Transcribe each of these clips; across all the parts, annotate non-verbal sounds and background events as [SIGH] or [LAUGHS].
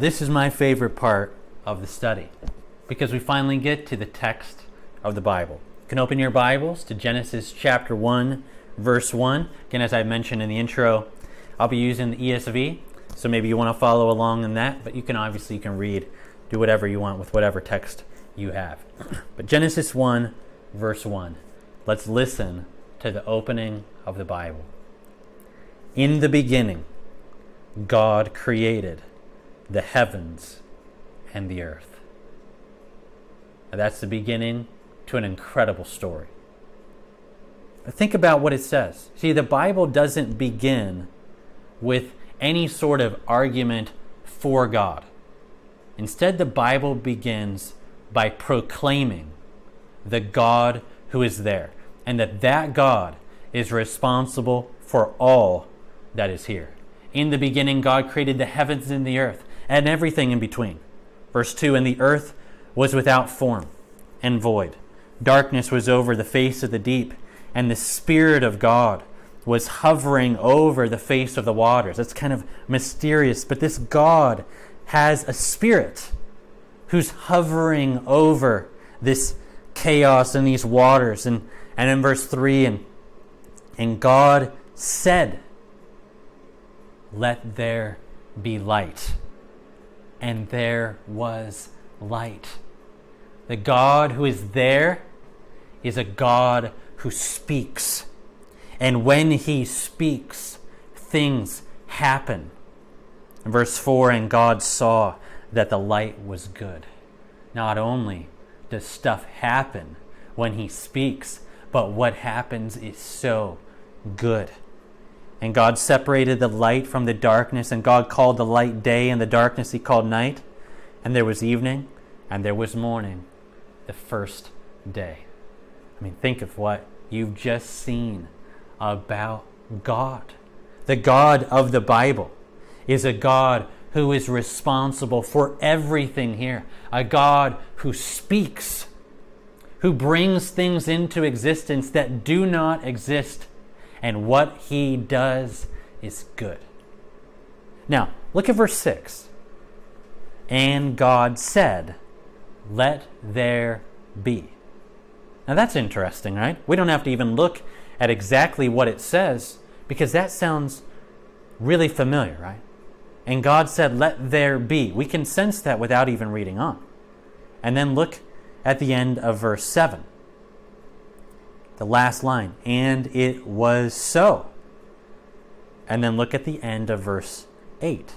this is my favorite part of the study because we finally get to the text of the Bible. You can open your Bibles to Genesis chapter 1, verse 1. Again, as I mentioned in the intro, I'll be using the ESV, so maybe you want to follow along in that, but you can obviously you can read, do whatever you want with whatever text you have. [CLEARS THROAT] But Genesis 1, verse 1. Let's listen to the opening of the Bible. In the beginning, God created the heavens and the earth. Now, that's the beginning to an incredible story. But think about what it says. See, the Bible doesn't begin with any sort of argument for God. Instead, the Bible begins by proclaiming the God who is there and that that God is responsible for all that is here. In the beginning, God created the heavens and the earth and everything in between. Verse 2 And the earth was without form and void. Darkness was over the face of the deep, and the Spirit of God was hovering over the face of the waters. That's kind of mysterious, but this God has a spirit who's hovering over this chaos and these waters. And, and in verse 3, and, and God said, Let there be light. And there was light. The God who is there is a God who speaks. And when he speaks, things happen. Verse 4, and God saw that the light was good. Not only does stuff happen when he speaks, but what happens is so good. And God separated the light from the darkness, and God called the light day, and the darkness he called night. And there was evening, and there was morning, the first day. I mean, think of what you've just seen about God. The God of the Bible is a God who is responsible for everything here, a God who speaks, who brings things into existence that do not exist, and what he does is good. Now, look at verse 6. And God said, Let there be. Now that's interesting, right? We don't have to even look at exactly what it says because that sounds really familiar, right? And God said, Let there be. We can sense that without even reading on. And then look at the end of verse 7. The last line, and it was so. And then look at the end of verse 8.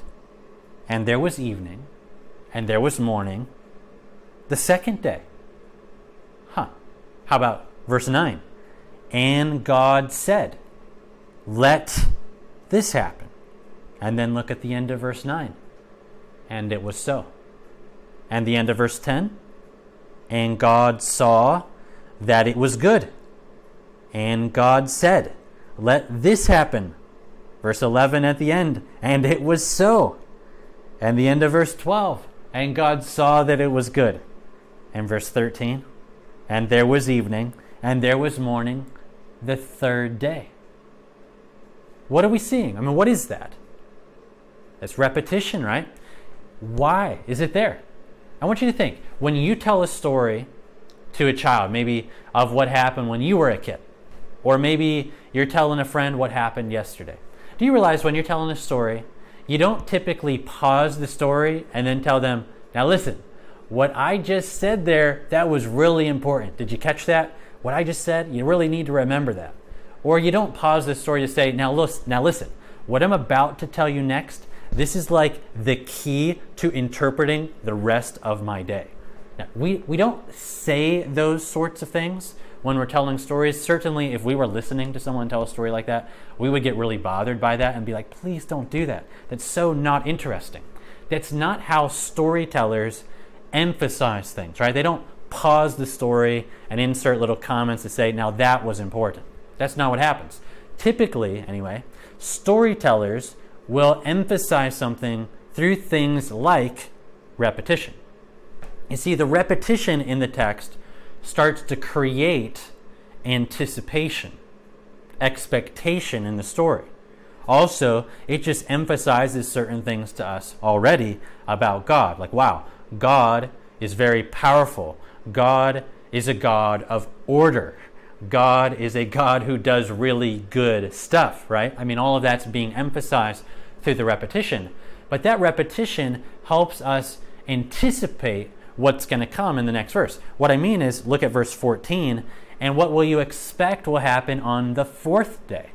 And there was evening, and there was morning, the second day. Huh. How about verse 9? And God said, Let this happen. And then look at the end of verse 9. And it was so. And the end of verse 10. And God saw that it was good. And God said, Let this happen. Verse 11 at the end. And it was so. And the end of verse 12. And God saw that it was good. And verse 13. And there was evening, and there was morning, the third day. What are we seeing? I mean, what is that? It's repetition, right? Why is it there? I want you to think when you tell a story to a child, maybe of what happened when you were a kid, or maybe you're telling a friend what happened yesterday. Do you realize when you're telling a story, you don't typically pause the story and then tell them, now listen, what I just said there, that was really important. Did you catch that? What I just said, you really need to remember that. Or you don't pause the story to say, now listen, now listen, what I'm about to tell you next, this is like the key to interpreting the rest of my day. Now, we, we don't say those sorts of things when we're telling stories. Certainly, if we were listening to someone tell a story like that, we would get really bothered by that and be like, please don't do that. That's so not interesting. That's not how storytellers emphasize things, right? They don't pause the story and insert little comments to say, now that was important. That's not what happens. Typically, anyway, storytellers will emphasize something through things like repetition. You see, the repetition in the text starts to create anticipation, expectation in the story. Also, it just emphasizes certain things to us already about God. Like, wow, God is very powerful. God is a God of order. God is a God who does really good stuff, right? I mean, all of that's being emphasized through the repetition. But that repetition helps us anticipate what's going to come in the next verse. What I mean is, look at verse 14, and what will you expect will happen on the fourth day?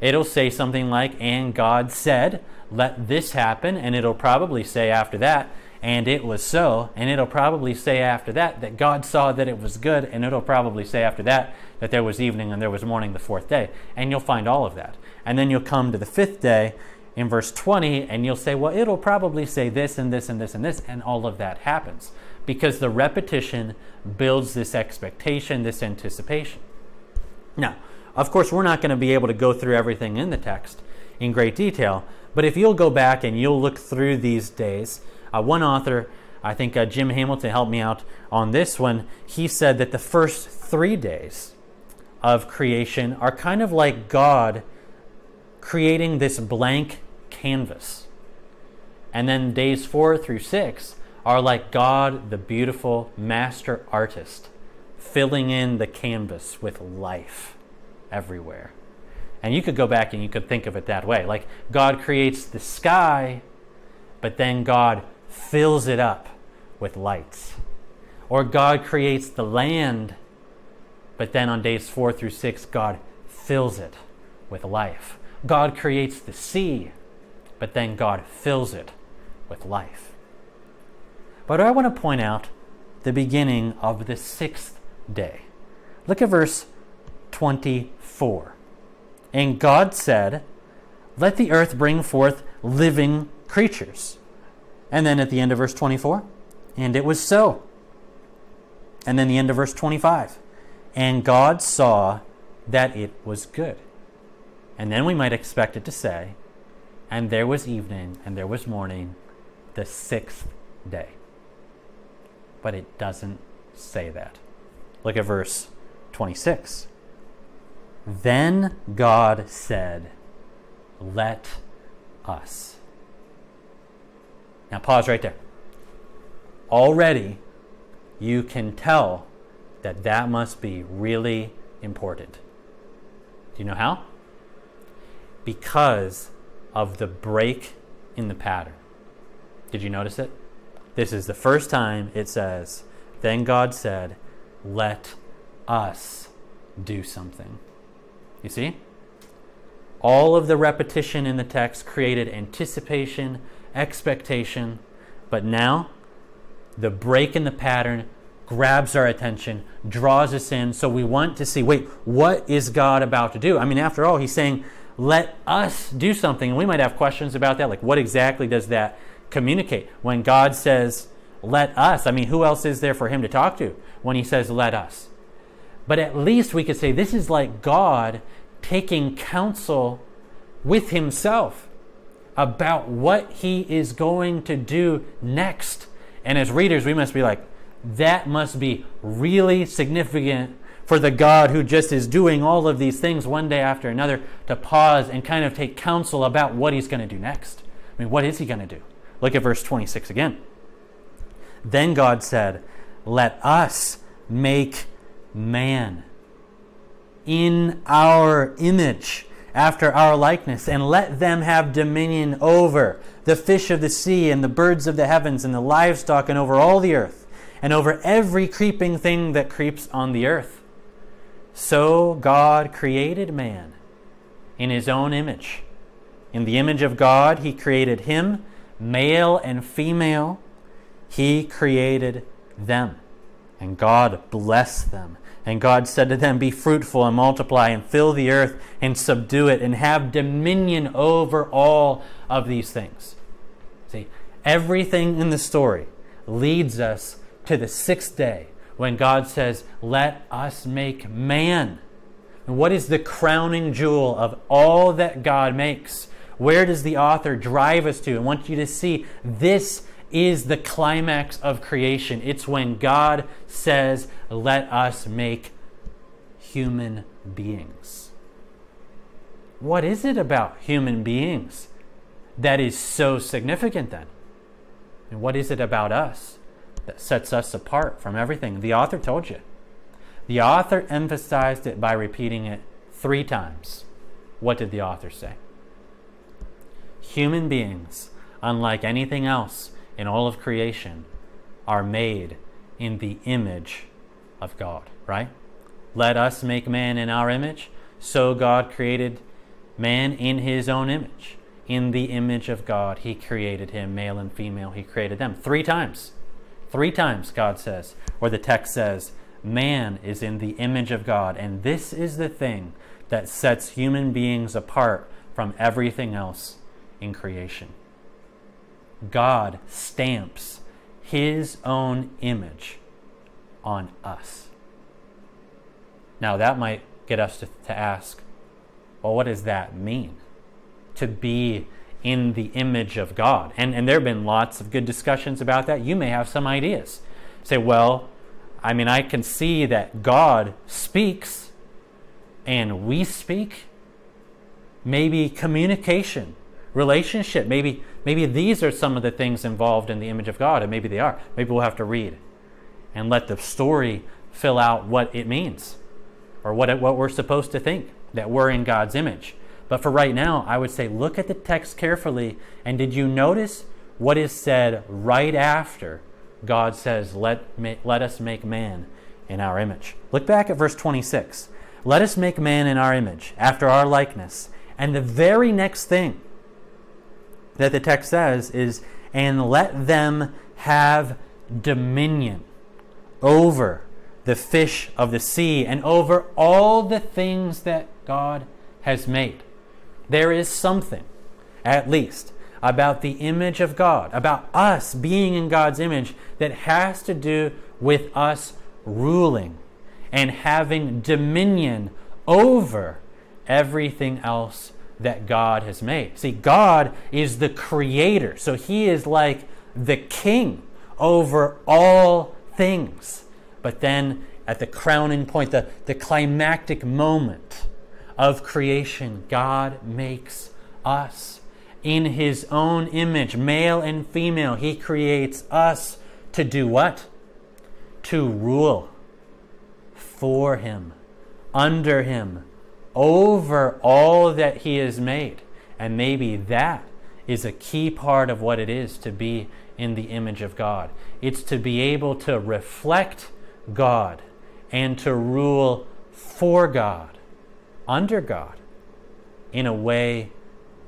It'll say something like, and God said, let this happen, and it'll probably say after that, and it was so, and it'll probably say after that that God saw that it was good, and it'll probably say after that that there was evening and there was morning the fourth day. And you'll find all of that. And then you'll come to the fifth day in verse 20, and you'll say, well, it'll probably say this and this and this and this, and all of that happens because the repetition builds this expectation, this anticipation. Now, of course, we're not going to be able to go through everything in the text in great detail, but if you'll go back and you'll look through these days, uh, one author, I think uh, Jim Hamilton helped me out on this one, he said that the first three days of creation are kind of like God creating this blank canvas. And then days four through six are like God, the beautiful master artist, filling in the canvas with life everywhere. And you could go back and you could think of it that way. Like God creates the sky, but then God fills it up with lights. Or God creates the land, but then on days four through six, God fills it with life. God creates the sea, but then God fills it with life. But I want to point out the beginning of the sixth day. Look at verse 24. And God said, Let the earth bring forth living creatures and then at the end of verse 24, and it was so. And then the end of verse 25, and God saw that it was good. And then we might expect it to say, and there was evening and there was morning, the sixth day. But it doesn't say that. Look at verse 26. Then God said, Let us. Now, pause right there. Already, you can tell that that must be really important. Do you know how? Because of the break in the pattern. Did you notice it? This is the first time it says, Then God said, Let us do something. You see? All of the repetition in the text created anticipation, expectation, but now the break in the pattern grabs our attention, draws us in. So we want to see wait, what is God about to do? I mean, after all, He's saying, let us do something. And we might have questions about that. Like, what exactly does that communicate? When God says, let us, I mean, who else is there for Him to talk to when He says, let us? But at least we could say this is like God taking counsel with Himself about what he is going to do next. And as readers, we must be like, that must be really significant for the God who just is doing all of these things one day after another to pause and kind of take counsel about what he's going to do next. I mean, what is he going to do? Look at verse 26 again. Then God said, Let us make man in our image after our likeness, and let them have dominion over the fish of the sea, and the birds of the heavens, and the livestock, and over all the earth, and over every creeping thing that creeps on the earth. So God created man in his own image. In the image of God, he created him, male and female, he created them. And God blessed them. And God said to them, Be fruitful and multiply and fill the earth and subdue it and have dominion over all of these things. See, everything in the story leads us to the sixth day when God says, Let us make man. And what is the crowning jewel of all that God makes? Where does the author drive us to? I want you to see this is the climax of creation. It's when God says, Let us make human beings. what is it about human beings that is so significant then? And what is it about us that sets us apart from everything? The author told you. The author emphasized it by repeating it three times. What did the author say? Human beings, unlike anything else in all of creation, are made in the image of God, right? Let us make man in our image. So God created man in his own image. In the image of God, he created him, male and female, he created them. Three times. Three times, God says, or the text says, man is in the image of God. And this is the thing that sets human beings apart from everything else in creation. God stamps his own image on us. Now, that might get us to, to ask well, what does that mean? To be in the image of God. And, and there have been lots of good discussions about that. You may have some ideas. Say, well, I mean, I can see that God speaks and we speak. Maybe communication, relationship. Maybe, maybe these are some of the things involved in the image of God, and maybe they are. Maybe we'll have to read and let the story fill out what it means or what, what we're supposed to think that we're in God's image. But for right now, I would say look at the text carefully. And did you notice what is said right after God says, Let, let us make man in our image? Look back at verse 26. Let us make man in our image, after our likeness. And the very next thing that the text says is, And let them have dominion over the fish of the sea and over all the things that God has made. There is something, at least, about the image of God, about us being in God's image, that has to do with us ruling and having dominion over everything else that God has made. See, God is the creator, so He is like the king over all things. But then at the crowning point, the, the climactic moment, of creation, God makes us in his own image, male and female. He creates us to do what? To rule for him, under him, over all that he has made. And maybe that is a key part of what it is to be in the image of God. It's to be able to reflect God and to rule for God under God in a way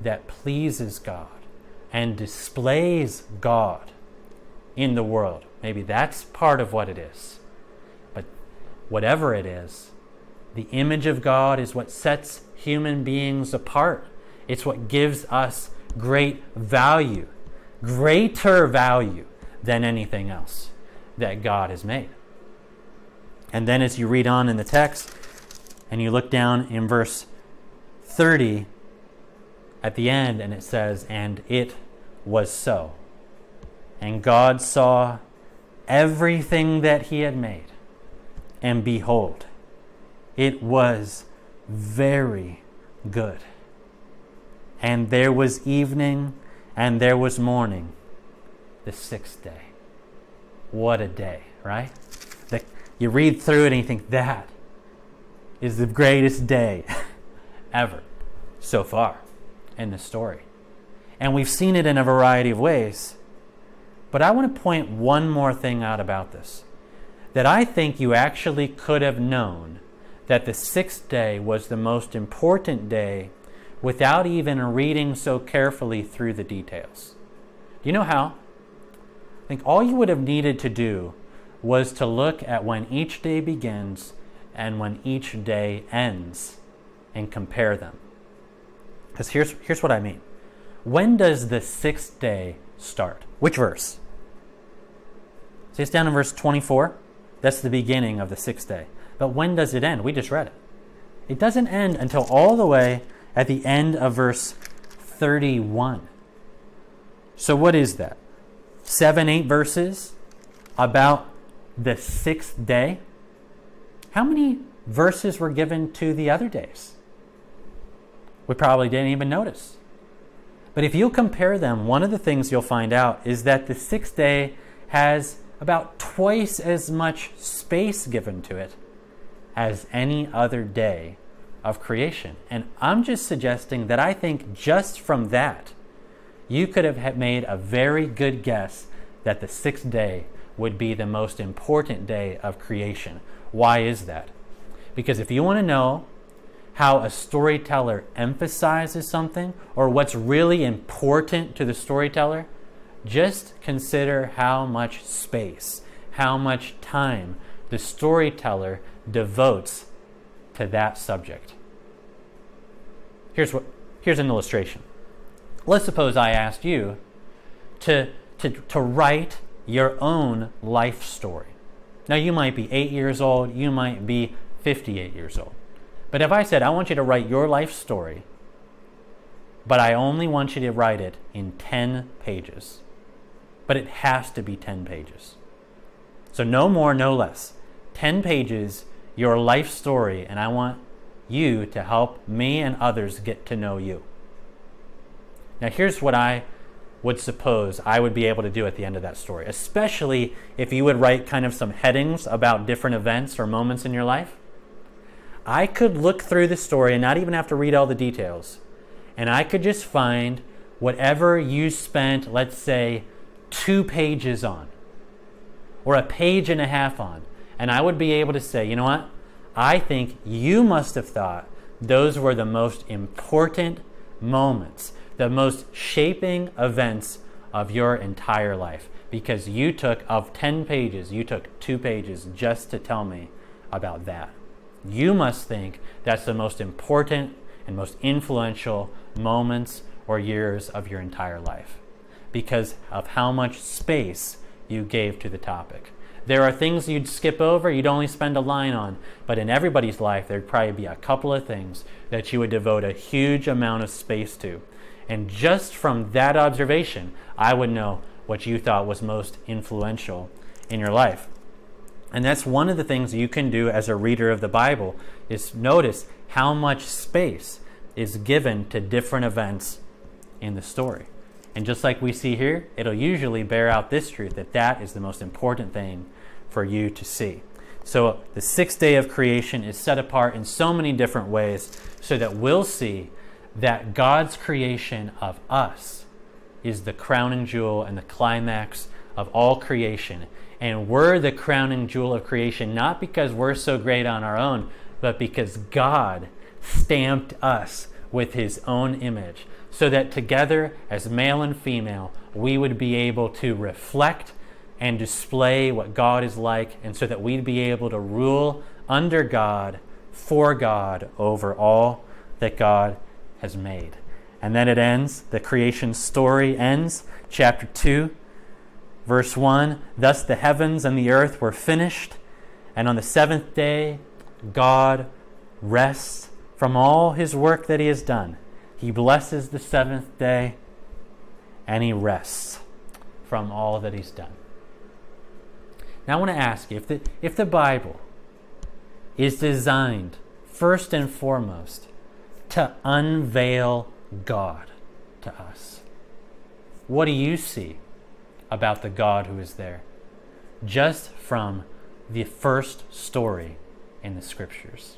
that pleases God and displays God in the world. Maybe that's part of what it is. But whatever it is, the image of God is what sets human beings apart. It's what gives us great value, greater value than anything else that God has made. And then as you read on in the text, and you look down in verse 30 at the end, and it says, And it was so. And God saw everything that he had made, and behold, it was very good. And there was evening, and there was morning, the sixth day. What a day, right? The, you read through it and you think, that is the greatest day [LAUGHS] ever so far in the story. And we've seen it in a variety of ways. But I want to point one more thing out about this that I think you actually could have known that the sixth day was the most important day without even reading so carefully through the details. Do you know how? I think all you would have needed to do was to look at when each day begins and when each day ends and compare them. Because here's, here's what I mean. When does the sixth day start? Which verse? See, it's down in verse 24. That's the beginning of the sixth day. But when does it end? We just read it. It doesn't end until all the way at the end of verse 31. So, what is that? Seven, eight verses about the sixth day? How many verses were given to the other days? we probably didn't even notice. But if you compare them, one of the things you'll find out is that the sixth day has about twice as much space given to it as any other day of creation. And I'm just suggesting that I think just from that, you could have made a very good guess that the sixth day would be the most important day of creation. Why is that? Because if you want to know how a storyteller emphasizes something or what's really important to the storyteller, just consider how much space, how much time the storyteller devotes to that subject. Here's, what, here's an illustration. Let's suppose I asked you to, to, to write your own life story. Now, you might be eight years old, you might be 58 years old. But if I said, I want you to write your life story, but I only want you to write it in 10 pages, but it has to be 10 pages. So, no more, no less. 10 pages, your life story, and I want you to help me and others get to know you. Now, here's what I would suppose I would be able to do at the end of that story, especially if you would write kind of some headings about different events or moments in your life. I could look through the story and not even have to read all the details, and I could just find whatever you spent, let's say, two pages on, or a page and a half on, and I would be able to say, you know what? I think you must have thought those were the most important moments, the most shaping events of your entire life. Because you took, of 10 pages, you took two pages just to tell me about that. You must think that's the most important and most influential moments or years of your entire life because of how much space you gave to the topic. There are things you'd skip over, you'd only spend a line on, but in everybody's life, there'd probably be a couple of things that you would devote a huge amount of space to. And just from that observation, I would know what you thought was most influential in your life. And that's one of the things you can do as a reader of the Bible is notice how much space is given to different events in the story. And just like we see here, it'll usually bear out this truth that that is the most important thing for you to see. So the sixth day of creation is set apart in so many different ways so that we'll see that God's creation of us is the crowning jewel and the climax of all creation. And we're the crowning jewel of creation, not because we're so great on our own, but because God stamped us with his own image, so that together, as male and female, we would be able to reflect and display what God is like, and so that we'd be able to rule under God, for God, over all that God has made. And then it ends, the creation story ends, chapter 2, verse 1 Thus the heavens and the earth were finished, and on the seventh day, God rests from all his work that he has done. He blesses the seventh day, and he rests from all that he's done. Now, I want to ask you if the, if the Bible is designed first and foremost to unveil God to us, what do you see about the God who is there? Just from the first story in the scriptures.